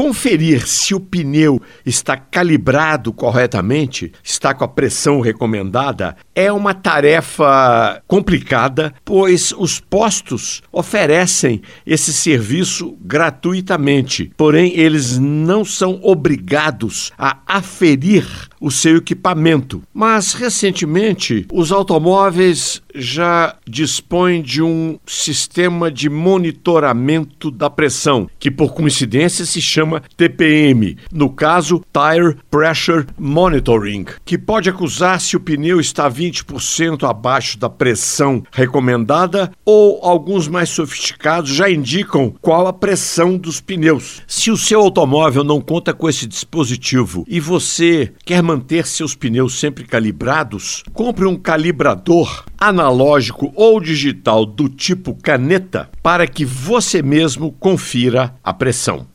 conferir se o pneu está calibrado corretamente, está com a pressão recomendada, é uma tarefa complicada, pois os postos oferecem esse serviço gratuitamente, porém eles não são obrigados a aferir o seu equipamento. Mas recentemente, os automóveis já dispõem de um sistema de monitoramento da pressão, que por coincidência se chama TPM, no caso Tire Pressure Monitoring, que pode acusar se o pneu está 20% abaixo da pressão recomendada ou alguns mais sofisticados já indicam qual a pressão dos pneus. Se o seu automóvel não conta com esse dispositivo e você quer manter seus pneus sempre calibrados, compre um calibrador analógico ou digital do tipo caneta para que você mesmo confira a pressão.